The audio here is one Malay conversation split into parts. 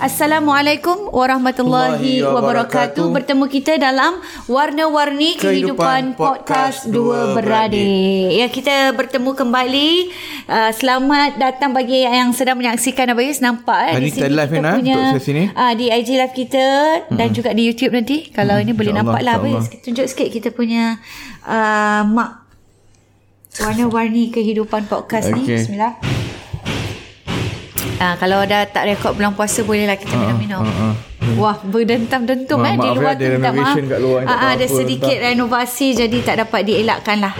Assalamualaikum warahmatullahi wabarakatuh. Bertemu kita dalam Warna-Warni Kehidupan, Kehidupan Podcast Dua Beradik. Ya, kita bertemu kembali. Uh, selamat datang bagi yang sedang menyaksikan Abayus. Nampak eh, di sini live kita punya untuk sini. Uh, di IG live kita hmm. dan juga di YouTube nanti. Kalau hmm. ini boleh nampak lah Abayus. Tunjuk sikit kita punya uh, mak Warna-Warni Kehidupan Podcast okay. ni. Bismillah. Ha, kalau dah tak rekod bulan puasa bolehlah kita uh, minum-minum. Uh, uh, uh. Wah, berdentam-dentum eh di luar tu minta maaf. Luar, ha, ada sedikit entah. renovasi jadi tak dapat dielakkan lah.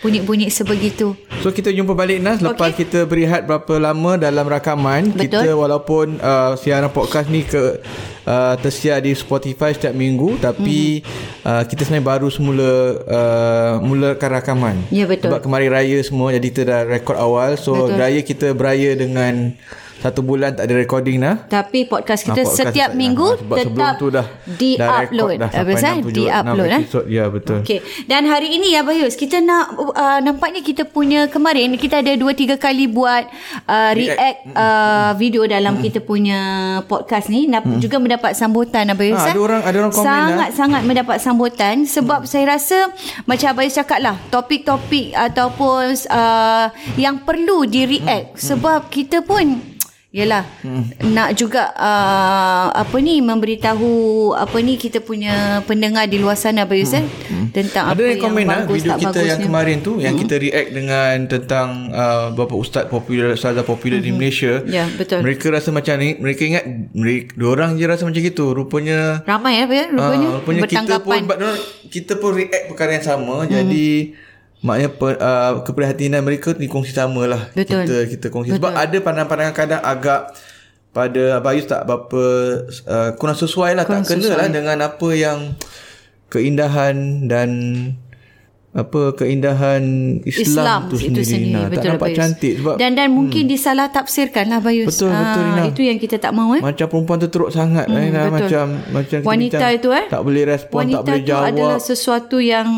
Bunyi-bunyi sebegitu. So kita jumpa balik Nas lepas okay. kita berehat berapa lama dalam rakaman. Betul. Kita walaupun uh, siaran podcast ni ke uh, tersiar di Spotify setiap minggu tapi mm. uh, kita sebenarnya baru semula uh, mulakan rakaman. Ya betul. Sebab kemarin raya semua jadi kita dah rekod awal. So betul. raya kita beraya dengan satu bulan tak ada recording dah. Tapi podcast kita ha, podcast setiap minggu dah. tetap tu dah di-upload. Dah Apa saya? Di-upload eh. Ya, betul. Okey. Dan hari ini ya Bayus, kita nak uh, nampaknya kita punya kemarin kita ada 2 3 kali buat uh, react uh, video dalam hmm. kita punya podcast ni hmm. juga mendapat sambutan Bayus. Ha, ada orang ada orang komen sangat dah. sangat mendapat sambutan sebab saya rasa macam Bayus cakap lah topik-topik ataupun uh, yang perlu di-react hmm. sebab kita pun Yalah hmm. nak juga uh, apa ni memberitahu apa ni kita punya pendengar di luar sana Bayus hmm. eh hmm. tentang Ada apa yang komen bagus video kita bagusnya. yang kemarin tu yang hmm. kita react dengan tentang uh, beberapa ustaz popular sahaja popular hmm. di Malaysia. Ya betul. Mereka rasa macam ni mereka ingat mereka dua orang je rasa macam gitu rupanya ramai ya rupanya, uh, rupanya kita pun kita pun react perkara yang sama hmm. jadi maknanya per, uh, keprihatinan mereka ni kongsi sama lah Betul. kita kita kongsi Betul. sebab ada pandangan-pandangan kadang agak pada Abayus tak berapa uh, kurang sesuai lah kurang tak kena lah dengan apa yang keindahan dan apa keindahan Islam, Islam tu sendiri, itu sendiri. Nah, betul, tak nampak Bayus. cantik sebab dan dan mungkin hmm. disalah tafsirkan lah Bayus betul ha, betul Rina. itu yang kita tak mahu eh macam perempuan tu teruk sangat hmm, eh, macam macam wanita itu eh tak boleh respon wanita tak boleh jawab wanita tu adalah sesuatu yang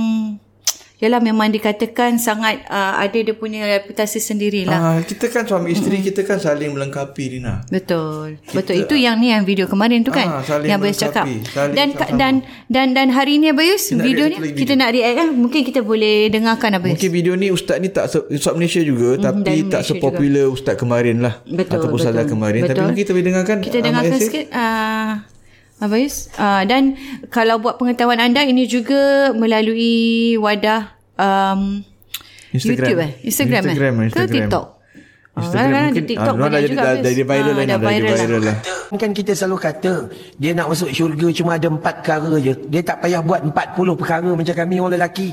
Yalah memang dikatakan sangat uh, ada dia punya reputasi sendirilah. Ah, kita kan suami isteri mm-hmm. kita kan saling melengkapi Rina. Betul. Kita, Betul. Itu yang ni yang video kemarin tu kan ah, yang Abayus cakap. Dan sama-sama. dan dan dan hari ni Abayus video ni video. kita nak react kan. Mungkin kita boleh dengarkan Abayus. Mungkin video ni ustaz ni tak ustaz Malaysia juga mm-hmm, tapi tak sepopular ustaz kemarin lah. Betul. Ataupun ustaz kemarin betul. tapi mungkin kita boleh dengarkan. Kita dengarkan sikit. Uh, Abayus. Uh, dan kalau buat pengetahuan anda ini juga melalui wadah um, Instagram. YouTube eh? Instagram, Instagram eh? Instagram. Ke TikTok? Instagram oh, mungkin TikTok ah, dah, dah, dah, dah viral lah, dah viral, viral lah. Kan kita selalu kata dia nak masuk syurga cuma ada empat perkara je. Dia tak payah buat empat puluh perkara macam kami orang lelaki.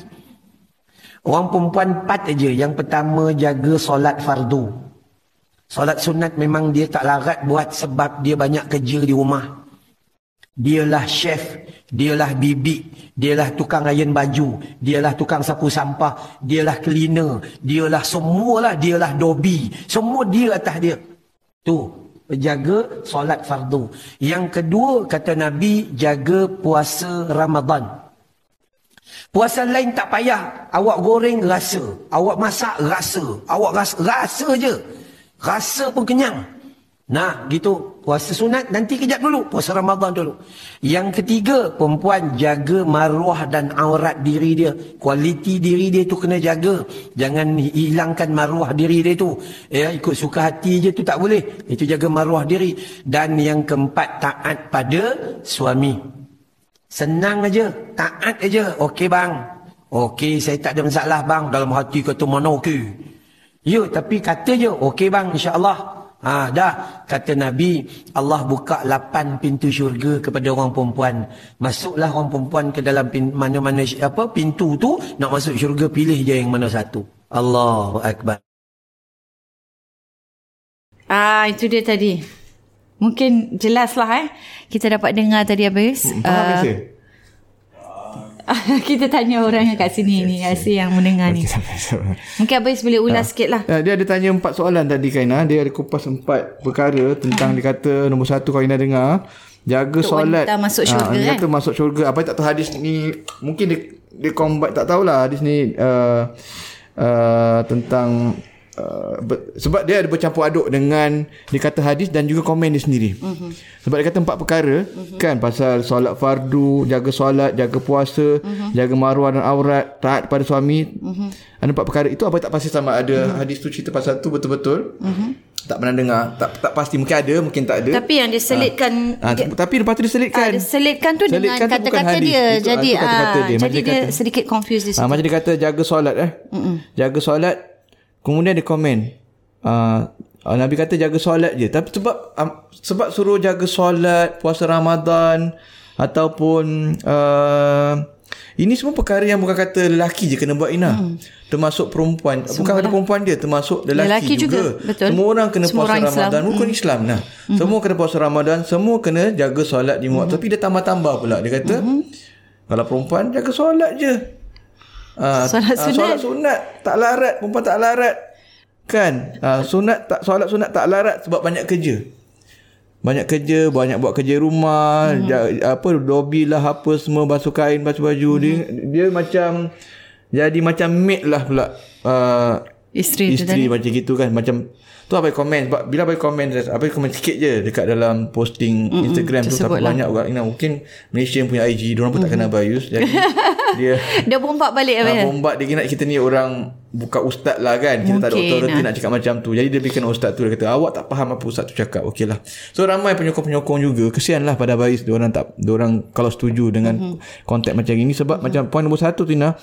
Orang perempuan empat aja. Yang pertama jaga solat fardu. Solat sunat memang dia tak larat buat sebab dia banyak kerja di rumah. Dialah chef, dialah bibi, dialah tukang ayun baju, dialah tukang sapu sampah, dialah cleaner, dialah semualah, dialah dobi. Semua dia atas dia. Tu, jaga solat fardu. Yang kedua kata Nabi jaga puasa Ramadan. Puasa lain tak payah. Awak goreng rasa. Awak masak rasa. Awak rasa, rasa je. Rasa pun kenyang. Nah, gitu. Puasa sunat nanti kejap dulu. Puasa Ramadan dulu. Yang ketiga, perempuan jaga maruah dan aurat diri dia. Kualiti diri dia tu kena jaga. Jangan hilangkan maruah diri dia tu. Ya, ikut suka hati je tu tak boleh. Itu jaga maruah diri. Dan yang keempat, taat pada suami. Senang aja, taat aja. Okey bang. Okey, saya tak ada masalah bang. Dalam hati kata mana okey. Ya, tapi kata je, okey bang, insya-Allah. Ha, dah kata Nabi Allah buka lapan pintu syurga kepada orang perempuan. Masuklah orang perempuan ke dalam mana-mana apa pintu tu nak masuk syurga pilih je yang mana satu. Allahu akbar. Ah itu dia tadi. Mungkin jelaslah eh. Kita dapat dengar tadi habis. Faham uh, kita tanya orang yang kat sini ni Asyik yang mendengar ni. Mungkin Abis boleh ulas ha. sikit lah. Dia ada tanya empat soalan tadi Kaina. Dia ada kupas empat perkara Tentang dia kata Nombor satu Kaina dengar. Jaga Untuk solat. Wanita masuk syurga ha, kan masuk syurga. Apa tak tahu hadis ni Mungkin dia Dia combat tak tahulah Hadis ni uh, uh, Tentang Uh, sebab dia ada bercampur aduk dengan dia kata hadis dan juga komen dia sendiri. Uh-huh. Sebab dia kata empat perkara uh-huh. kan pasal solat fardu, jaga solat, jaga puasa, uh-huh. jaga maruah dan aurat, taat pada suami. Uh-huh. Ada empat perkara itu apa tak pasti sama ada uh-huh. hadis tu cerita pasal tu betul-betul. Uh-huh. Tak pernah dengar Tak tak pasti Mungkin ada Mungkin tak ada Tapi yang diselitkan ha. Ha, Tapi lepas tu diselitkan ha, Diselitkan tu selitkan dengan kata-kata dia itu, Jadi kata-kata dia. Jadi dia, dia sedikit confused di situ ha, Macam dia kata Jaga solat eh uh-uh. Jaga solat Kemudian dia komen uh, Nabi kata jaga solat je Tapi sebab um, Sebab suruh jaga solat Puasa Ramadan Ataupun uh, Ini semua perkara yang bukan kata Lelaki je kena buat Ina hmm. Termasuk perempuan semua Bukan kata perempuan dia Termasuk lelaki, lelaki juga, juga. Betul. Semua orang kena semua puasa orang Ramadan Rukun hmm. Islam nah. Hmm. Semua kena puasa Ramadan Semua kena jaga solat di hmm. Tapi dia tambah-tambah pula Dia kata hmm. Kalau perempuan jaga solat je Uh, solat sunat. Uh, solat sunat tak larat, perempuan tak larat. Kan? Uh, sunat tak solat sunat tak larat sebab banyak kerja. Banyak kerja, banyak buat kerja rumah, mm-hmm. ja, apa dobi lah apa semua basuh kain, basuh baju. Mm-hmm. Dia, dia macam jadi macam maid lah pula. Uh, isteri isteri macam gitu kan. Macam Tu apa komen? Sebab bila apa komen apa komen sikit je dekat dalam posting Mm-mm, Instagram tu tapi lah. banyak orang Ina mungkin Malaysia punya IG dia orang pun tak kenal Bayus jadi dia dia bombat balik apa ya bombat dia nak kita ni orang buka ustaz lah kan. Kita mungkin, tak ada authority lah. nak cakap macam tu. Jadi dia berikan ustaz tu dia kata awak tak faham apa ustaz tu cakap. Okey lah. So ramai penyokong-penyokong juga kesian lah pada Bayus dia orang tak dia orang kalau setuju dengan mm-hmm. konteks macam ini. Sebab mm-hmm. macam poin nombor satu Tina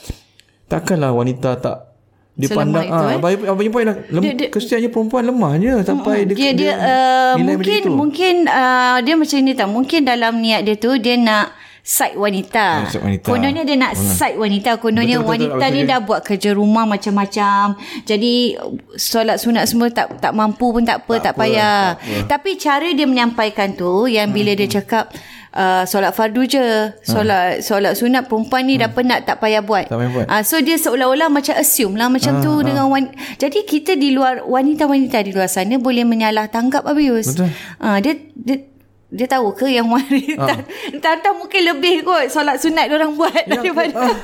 takkanlah wanita tak dia Selama pandang ah eh? apa apa lah. Lem, kesiannya perempuan lemahnya sampai dia dia, dia uh, mungkin mungkin uh, dia macam ni tak mungkin dalam niat dia tu dia nak side wanita. Oh, wanita. Kononnya dia nak oh. side wanita. Kononnya betul, wanita betul, ni dah buat kerja rumah macam-macam. Jadi solat sunat semua tak tak mampu pun tak apa, tak, tak payah. Tak apa. Tapi cara dia menyampaikan tu yang bila hmm. dia cakap uh, solat fardu je solat hmm. solat sunat perempuan ni hmm. dah penat tak payah buat, tak payah buat. Uh, so dia seolah-olah macam assume lah macam uh, tu uh. dengan wan- jadi kita di luar wanita-wanita di luar sana boleh menyalah tanggap Abius betul uh, dia, dia dia tahu ke yang wanita entah, entah mungkin lebih kot solat sunat dia orang buat ya, daripada uh,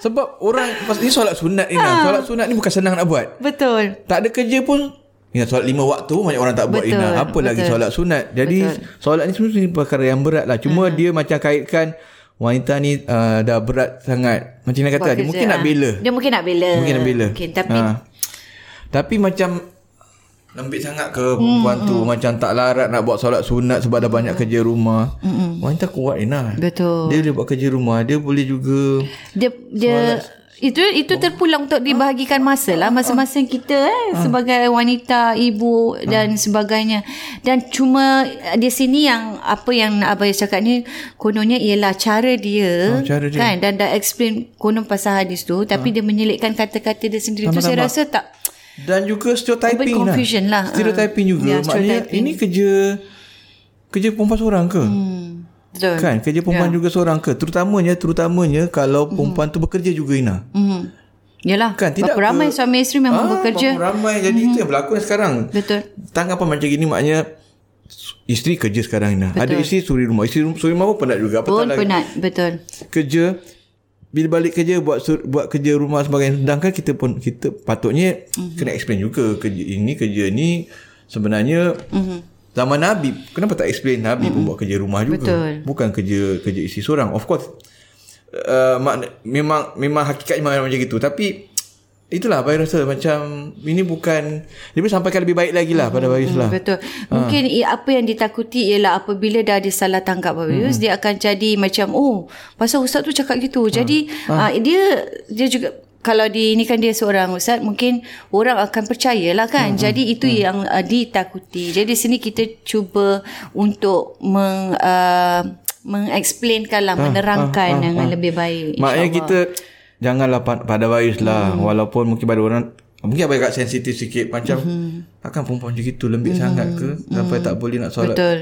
sebab orang pas ni solat sunat ni ha. solat sunat ni bukan senang nak buat betul tak ada kerja pun Ingat solat lima waktu banyak orang tak buat Ina. Apa betul. lagi solat sunat. Jadi betul. solat ni sebenarnya perkara yang berat lah. Cuma uh-huh. dia macam kaitkan wanita ni uh, dah berat sangat. Macam dia kata dia mungkin ha. nak bela. Dia mungkin nak bela. Mungkin nak bela. Mungkin tapi ha. tapi macam lembik sangat ke perempuan hmm, tu hmm. macam tak larat nak buat solat sunat sebab dah banyak kerja rumah. Hmm, wanita kuat Ina. Betul. Dia dia buat kerja rumah, dia boleh juga dia dia solat, itu itu terpulang untuk dibahagikan masa lah masa-masa kita eh hmm. sebagai wanita ibu dan hmm. sebagainya dan cuma di sini yang apa yang abang cakap ni kononnya ialah cara dia, oh, cara dia. kan dan dah explain konon pasal hadis tu tapi hmm. dia menyelitkan kata-kata dia sendiri tu saya rasa tak dan juga stereotyping lah. confusion lah, lah. stereotyping juga ya, maknanya ini kerja kerja perempuan seorang ke hmm. Betul. Kan kerja perempuan juga seorang ke terutamanya terutamanya kalau perempuan tu bekerja juga Ina. Mhm. Yalah. Kan tidak Berapa ramai suami isteri memang Ah, bekerja. ramai jadi itu yang berlaku sekarang. Betul. Tanggapan macam gini maknanya isteri kerja sekarang Ina. Ada isteri suri rumah. Isteri suri rumah pun penat juga. Pun Apatah lagi penat. Betul. kerja bila balik kerja buat sur, buat kerja rumah sebagainya sedangkan kita pun kita patutnya mm-hmm. kena explain juga kerja ini kerja ni sebenarnya mm-hmm. zaman Nabi kenapa tak explain Nabi mm-hmm. pun buat kerja rumah juga Betul. bukan kerja kerja isteri seorang of course uh, makna, memang memang hakikatnya memang macam gitu tapi itulah Bayi rasa macam ini bukan dia boleh sampaikan lebih baik lagi lah pada Bayi lah Betul. Mungkin ha. apa yang ditakuti ialah apabila dah ada salah tangkap Pak Yus, dia akan jadi macam oh, pasal ustaz tu cakap gitu. Jadi ha. dia dia juga kalau di ini kan dia seorang ustaz mungkin orang akan percayalah kan. Jadi itu yang uh, ditakuti. Jadi sini kita cuba untuk meng uh, mengeksplainkanlah, menerangkan dengan lebih baik. Maknanya kita janganlah pa- pada bayus lah hmm. walaupun mungkin pada orang mungkin abang agak sensitif sikit macam hmm. takkan perempuan macam gitu lembik hmm. sangat ke sampai tak boleh nak solat Betul.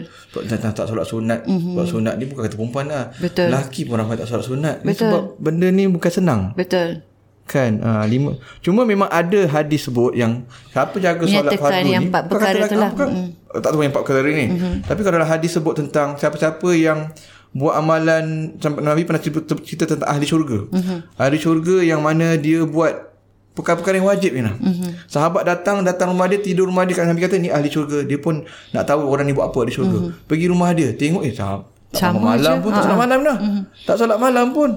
tak, tak, tak solat sunat hmm. solat sunat ni bukan kata perempuan lah Betul. lelaki pun ramai tak solat sunat ni Betul. sebab benda ni bukan senang Betul. kan uh, lima cuma memang ada hadis sebut yang siapa jaga solat fardu yang ni empat bukan perkara tu lah. bukan, tak tahu yang empat perkara ni mm-hmm. tapi kalau dalam hadis sebut tentang siapa-siapa yang buat amalan sampai Nabi pernah cerita, cerita tentang ahli syurga mm-hmm. ahli syurga yang mana dia buat perkara-perkara yang wajib ni lah. Mm-hmm. Sahabat datang datang rumah dia tidur rumah dia kan Nabi kata ni ahli syurga. Dia pun nak tahu orang ni buat apa di syurga. Mm-hmm. Pergi rumah dia tengok eh sahab tak Sama malam je. pun tak Ha. solat malam dah. Mm-hmm. Tak solat malam pun.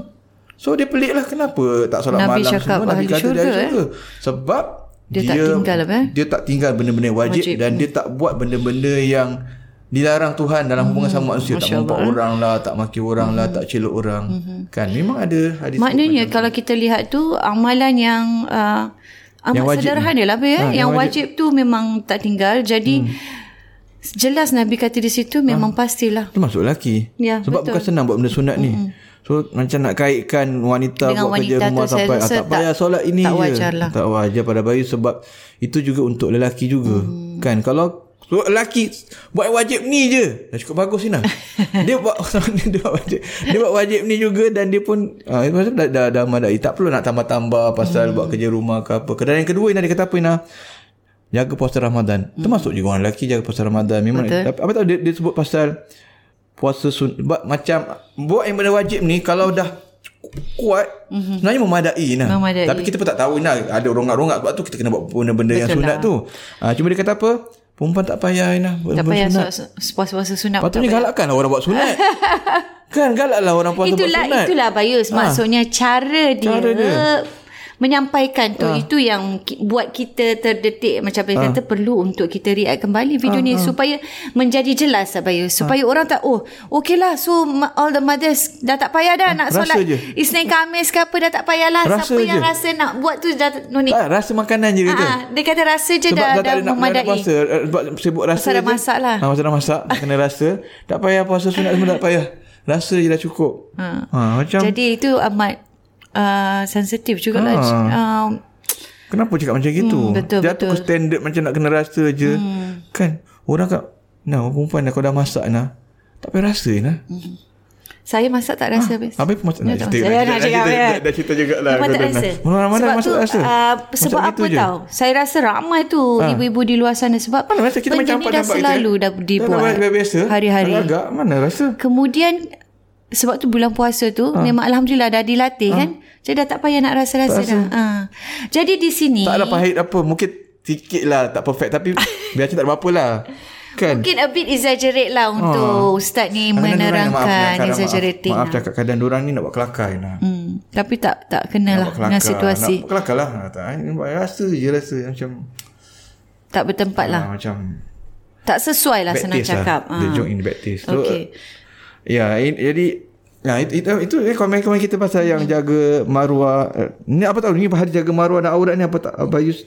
So dia pelik lah kenapa tak solat Nabi malam cakap semua Nabi ahli kata dia syurga, ahli eh? syurga. Sebab Dia tak tinggal apa, eh? Dia tak tinggal benda-benda wajib, Wajib. dan dia tak buat benda-benda yang dilarang Tuhan dalam hubungan sama manusia. Tak Masya Allah, eh? orang lah, tak maki orang lah, tak celok orang. Kan memang ada hadis Maknanya kalau kita lihat tu amalan yang uh, amat Yang wajib sederhana lah apa ya. Ha, yang, yang wajib. tu memang tak tinggal. Jadi jelas Nabi kata di situ memang pastilah. Termasuk lelaki. Ya, Sebab betul. bukan senang buat benda sunat ni. So macam nak kaitkan wanita Dengan buat kerja wanita rumah tu saya sampai ah, tak payah tak- solat ini tak je. wajar lah. Tak wajar pada bayi sebab itu juga untuk lelaki juga. Hmm. Kan kalau so, lelaki buat wajib ni je. Dah cukup bagus ni dia buat dia buat wajib. Dia buat wajib ni juga dan dia pun ah itu pasal dah dah, dah madai. Tak perlu nak tambah-tambah pasal buat kerja rumah ke apa. Dan yang kedua Ina dia kata apa Ina? Jaga puasa Ramadan. Termasuk juga orang lelaki jaga puasa Ramadan. Memang Betul. tapi apa tahu dia, dia sebut pasal puasa sun buat macam buat yang benda wajib ni kalau dah kuat mm-hmm. sebenarnya memadai nah. Memadai. Tapi kita pun tak tahu nah ada rongak-rongak sebab tu kita kena buat benda-benda yang Betul sunat lah. tu. Ah cuma dia kata apa? Perempuan tak payah nah. buat Tak payah sunat. puasa-puasa sunat. Patutnya galakkan lah orang buat sunat. kan galaklah orang puasa Itulah buat sunat. itulah Bayus Ha. maksudnya cara dia, Cara dia. Menyampaikan tu Ha. itu yang ki- buat kita terdetik macam apa kata perlu untuk kita react kembali video Ha, ni supaya menjadi jelas lah Bayus supaya orang tak oh okeylah so all the mothers dah tak payah dah nak rasa solat je. Isnin Khamis ke apa dah tak payahlah Rasa siapa yang je. rasa nak buat tu dah no need Tak, rasa makanan je kata. Ah, dia kata rasa je Sebab dah, dah, dah, nak, nak memadai puasa Eh, Sebab sibuk rasa Pasal dah je. masak lah. ha, Masa dah masak Kena rasa Tak payah puasa sunat semua tak payah Rasa je dah cukup ha. ha macam jadi itu amat uh, sensitif jugalah Ha. uh, Kenapa cakap macam gitu Hmm, betul, Jatuh ke betul. standard Macam nak kena rasa je hmm. Kan Orang kan Nah perempuan dah kau dah masak nah Tak payah rasa nah Saya masak tak rasa habis. Apa pun masak Dia nak tak cerita masak. Saya nak cakap dah, ya. cerita juga lah Memang tak rasa. Mana mana sebab masak tu, rasa Uh, sebab gitu apa je. tahu? Saya rasa ramai tu ibu-ibu di luar sana sebab Mana rasa kita macam ni dah selalu gitu, dah eh? dibuat Dah dah biasa hari-hari. Agak mana rasa Kemudian sebab tu bulan puasa tu Ha. memang alhamdulillah dah dilatih kan. Jadi dah tak payah nak rasa-rasa dah. Ha. Jadi di sini Tak ada pahit apa Mungkin sikit lah Tak perfect Tapi biasa tak ada apa-apa lah Kan mungkin a bit exaggerate lah untuk ustaz ni maaf, menerangkan kadang- exaggerating. Maaf, maaf lah. cakap kadang orang ni nak buat kelakar nah. Hmm, tapi tak tak kena lah dengan situasi. Nak buat kelakar lah tak, eh, buat Rasa je rasa Macam Tak bertempat lah. ah, Macam Tak sesuai lah senang taste cakap. lah The Ha. joke in bad taste So Okay. Ya in, Jadi Ya, itu, itu, itu eh, komen-komen kita pasal yang jaga maruah. eh, Ni apa tahu ni hari jaga maruah dan aurat ni apa tak Bayus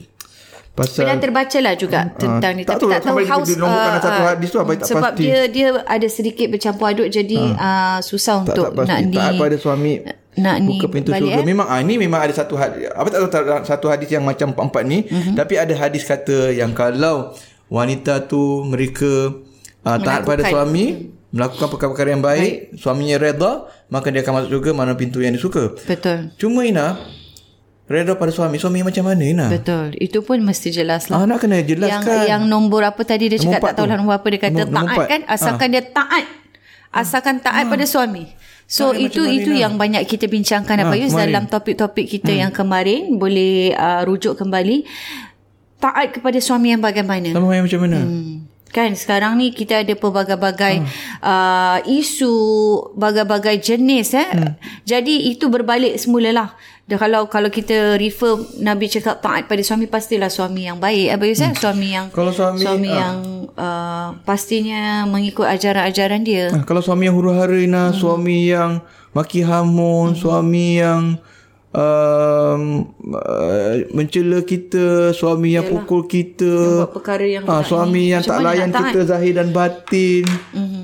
pasal Pernah terbaca lah juga tentang ni tak tapi tahu tak tahu sampai how dia uh, satu uh, hadis tu apa tak sebab pasti. dia dia ada sedikit bercampur aduk jadi uh, susah tak, untuk tak pasti nak di taat pada suami nak ni buka pintu balik, syurga. eh? Memang ah, ni memang ada satu hadis. Apa tak tahu tak- satu hadis yang macam empat-empat ni, Mhm. tapi ada hadis kata yang kalau wanita tu mereka uh, taat pada suami, melakukan perkara-perkara yang baik, baik, suaminya reda, maka dia akan masuk syurga mana pintu yang dia suka. Betul. Cuma Ina, reda pada suami, suami macam mana Ina? Betul. Itu pun mesti jelas lah. Ah, nak kena yang, jelaskan. yang nombor apa tadi dia Nombor cakap tak tahu lah nombor apa dia kata Nombor- nombor taat empat. kan asalkan dia taat asalkan taat pada suami so Taat itu itu Ina? yang banyak kita bincangkan apa Yus kemarin. dalam topik-topik kita yang kemarin boleh uh, rujuk kembali taat kepada suami yang bagaimana Sama yang macam mana? Hmm. Kan sekarang ni kita ada pelbagai-bagai Hmm. uh, isu, bagai-bagai jenis eh. Hmm. Jadi itu berbalik semula lah. Dan kalau kalau kita refer Nabi cakap taat pada suami pastilah suami yang baik. Apa hmm. Suami yang Kalau suami- suami ah. yang uh, pastinya mengikut ajaran-ajaran dia. Ah, kalau suami yang huru-hara Hmm. suami yang maki hamun, suami yang um, uh, mencela kita, suami yang pukul kita, Buat perkara yang tak suami yang Macam tak layan kita zahir dan batin. Mhm.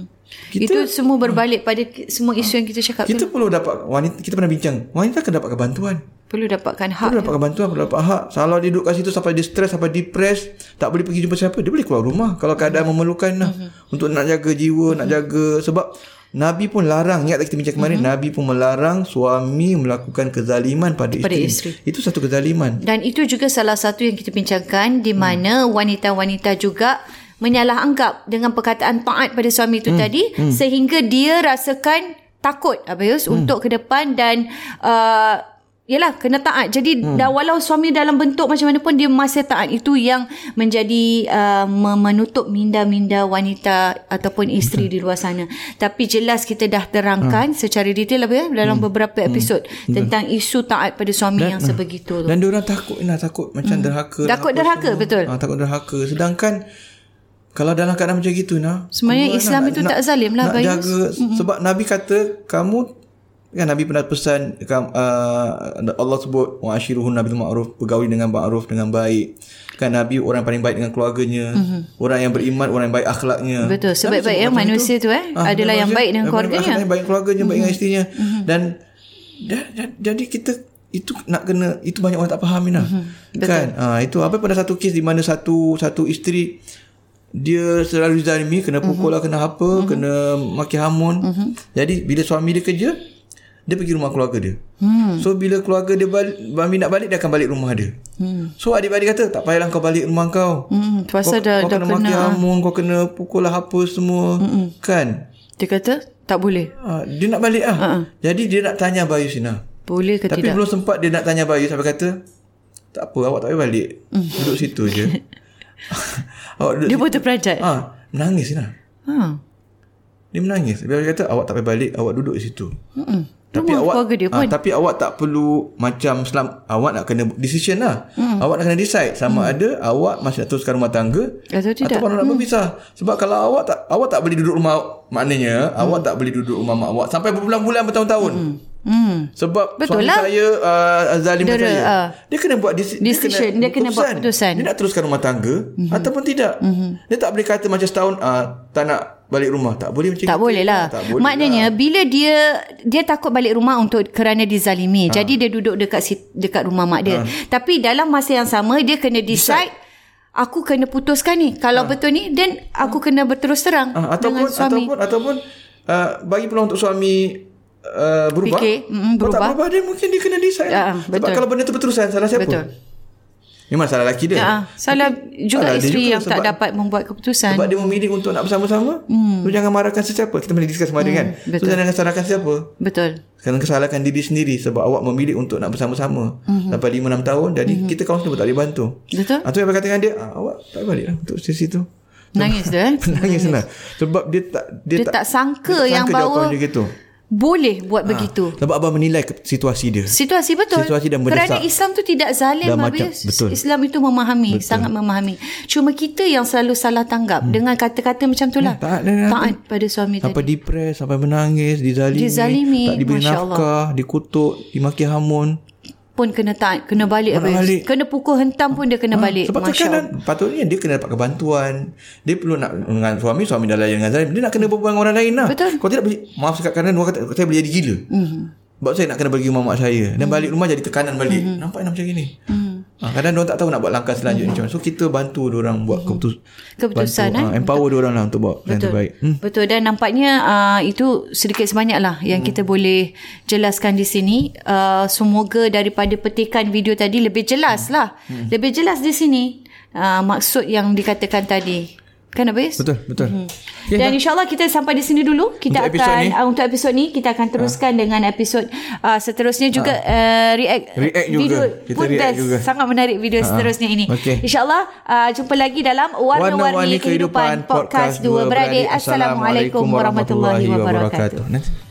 Kita- Itu semua berbalik pada semua isu yang kita cakap Kita tu. perlu dapat wanita kita pernah bincang. Wanita akan dapatkan bantuan. Perlu dapatkan hak. Perlu dapatkan bantuan, perlu dapat hak. Kalau dia duduk kat situ sampai dia stres, sampai depres, tak boleh pergi jumpa siapa, dia boleh keluar rumah kalau keadaan memerlukan lah. Untuk nak jaga jiwa, nak jaga sebab Nabi pun larang, ingat tak kita bincang kemarin, Nabi pun melarang suami melakukan kezaliman pada, Pada isteri. isteri. Itu satu kezaliman. Dan itu juga salah satu yang kita bincangkan di mana wanita-wanita juga menyalah anggap dengan perkataan taat pada suami itu tadi sehingga dia rasakan takut Abayus untuk ke depan dan uh, Yalah kena taat Jadi hmm. dah walau suami dalam bentuk macam mana pun Dia masih taat Itu yang menjadi uh, me- Menutup minda-minda wanita Ataupun isteri di luar sana Tapi jelas kita dah terangkan Secara detail apa ya Dalam beberapa episod Tentang isu taat pada suami yang sebegitu tu Dan dia orang takut Ina takut macam derhaka. Takut apa derhaka, semua. betul. Ah, takut derhaka. Sedangkan kalau dalam keadaan macam gitu nah. Sebenarnya Allah Islam itu tak zalim lah, Nak Bayus. jaga sebab Nabi kata kamu kan Nabi pernah pesan uh, Allah sebut wa ashiruhun nabil ma'ruf bergaul dengan ma'ruf dengan baik. Kan Nabi orang paling baik dengan keluarganya, orang yang beriman, orang yang baik akhlaknya. Mhm. Betul, Nabi sebaik-baik yang macam manusia itu. tu, eh, adalah benar yang baik dengan yang keluarganya. Mhm. Akhlaknya baik dengan keluarganya, baik dengan isterinya. Dan da- da- jadi kita itu nak kena itu banyak orang tak faham Ina. Mhm. Kan? Ha, itu apa pada satu kes di mana satu satu isteri dia selalu zalimi kena pukul lah kena apa kena maki hamun jadi bila suami dia kerja dia pergi rumah keluarga dia hmm. so bila keluarga dia balik suami nak balik dia akan balik rumah dia hmm. so adik-adik kata tak payahlah kau balik rumah kau Hmm, kau, pasal dah, kau dah kena maki pernah. hamun kau kena pukul lah apa semua hmm. kan Dia kata tak boleh. ha, dia nak balik lah uh-uh. jadi dia nak tanya Bayu Sina Boleh ke tapi tidak? belum sempat dia nak tanya Bayu sampai kata tak apa awak tak payah balik duduk situ je awak duduk Dia pun terperanjat. Ah, menangis Ina. Ha. Dia menangis. Dia kata awak tak payah balik, awak duduk di situ. Mm-mm. Tapi Rumah awak keluarga dia ah, pun. tapi awak tak perlu macam selam awak nak kena decision lah. Mm. Awak nak kena decide sama mm. ada awak masih nak teruskan rumah tangga Atau tidak. ataupun nak berpisah. Sebab kalau awak tak awak tak boleh duduk rumah maknanya mm. awak tak boleh duduk rumah mak awak sampai berbulan-bulan bertahun-tahun. Mm. Hmm. Sebab Betul suami lah. saya uh, zalim Dia- saya. ah. dia kena buat disi- Decision. Dia kena buat keputusan. Dia nak teruskan rumah tangga mm-hmm. ataupun tidak. Mm-hmm. Dia tak boleh kata macam setahun uh, tak nak balik rumah. Tak boleh macam Tak boleh lah. Tak boleh Maknanya lah. bila dia dia takut balik rumah untuk kerana dizalimi. Ha. Jadi dia duduk dekat dekat rumah mak dia. Tapi dalam masa yang sama dia kena decide aku kena putuskan ni. Kalau betul ni then aku kena berterus terang Ah, ataupun dengan suami. ataupun ataupun uh, bagi peluang untuk suami uh, berubah. Fikir, mm, Kalau tak berubah. berubah dia mungkin dia kena decide. Ya, Sebab betul. kalau benda tu berterusan salah siapa? Betul. Memang salah lelaki dia. Ya, salah juga salah isteri juga yang tak sebab- dapat membuat keputusan. Sebab dia memilih untuk nak bersama-sama. Hmm. So jangan marahkan sesiapa. Kita pernah discuss kemarin kan. So betul. jangan salahkan siapa. Betul. Kerana kesalahkan diri sendiri sebab awak memilih untuk nak bersama-sama mm-hmm. sampai 5 6 tahun jadi mm-hmm. kita kawan pun tak boleh bantu. Betul. Ah tu yang berkata dengan dia, ah, awak tak balik lah untuk sesi tu. Nangis dia. eh? Nangis senang. Sebab dia tak dia, Dia tak sangka dia tak yang sangka bahawa- dia gitu. Boleh buat begitu. Sebab abang menilai situasi dia. Situasi betul. Situasi dan Kerana mendesak. Islam tu tidak zalim Dan macam- betul. Islam itu memahami, betul. sangat memahami. Cuma kita yang selalu salah tanggap hmm. dengan kata-kata macam itulah. Hmm, taat taat pada suami Sampai tadi. depres, sampai menangis, dizalimi, Dizalimi, tak diberi Allah. nafkah, dikutuk, dimaki hamun. Pun kena taat, kena balik balik. Kena pukul hentam pun dia kena balik. Sebab Masya Allah. tekanan patutnya dia kena dapat bantuan. Dia perlu nak dengan suami, suami dah layan dengan zalim. Dia nak kena berbual dengan orang lain lah. Betul. Kalau tidak, maaf cakap kerana orang kata, saya boleh jadi gila. Mm-hmm. Sebab saya nak kena bagi rumah mak saya. Dan balik rumah jadi tekanan balik. Mm-hmm. Nampak macam gini. Mm-hmm. Ha, kadang orang tak tahu nak buat langkah selanjutnya macam mana. So kita bantu orang buat keputus Keputusan, bantu, eh? ha, empower orang lah untuk buat Betul. terbaik. Hmm. Betul dan nampaknya uh, itu sedikit sebanyak lah yang Hmm. kita boleh jelaskan di sini. Uh, semoga daripada petikan video tadi lebih jelas lah. Hmm. Lebih jelas di sini uh, maksud yang dikatakan tadi. Kan Abis? Betul, betul. Hmm. Okay, Dan insyaAllah kita sampai di sini dulu. Kita Untuk akan ni. uh, untuk episod ni kita akan teruskan dengan episod uh, seterusnya juga uh, react React juga. video Kita pun react best. juga. Sangat menarik video seterusnya ini. Okey. InsyaAllah uh, jumpa lagi dalam Warna-warni Warna-Warni Kehidupan Podcast Dua Beradik. Assalamualaikum warahmatullahi wabarakatuh. Nanti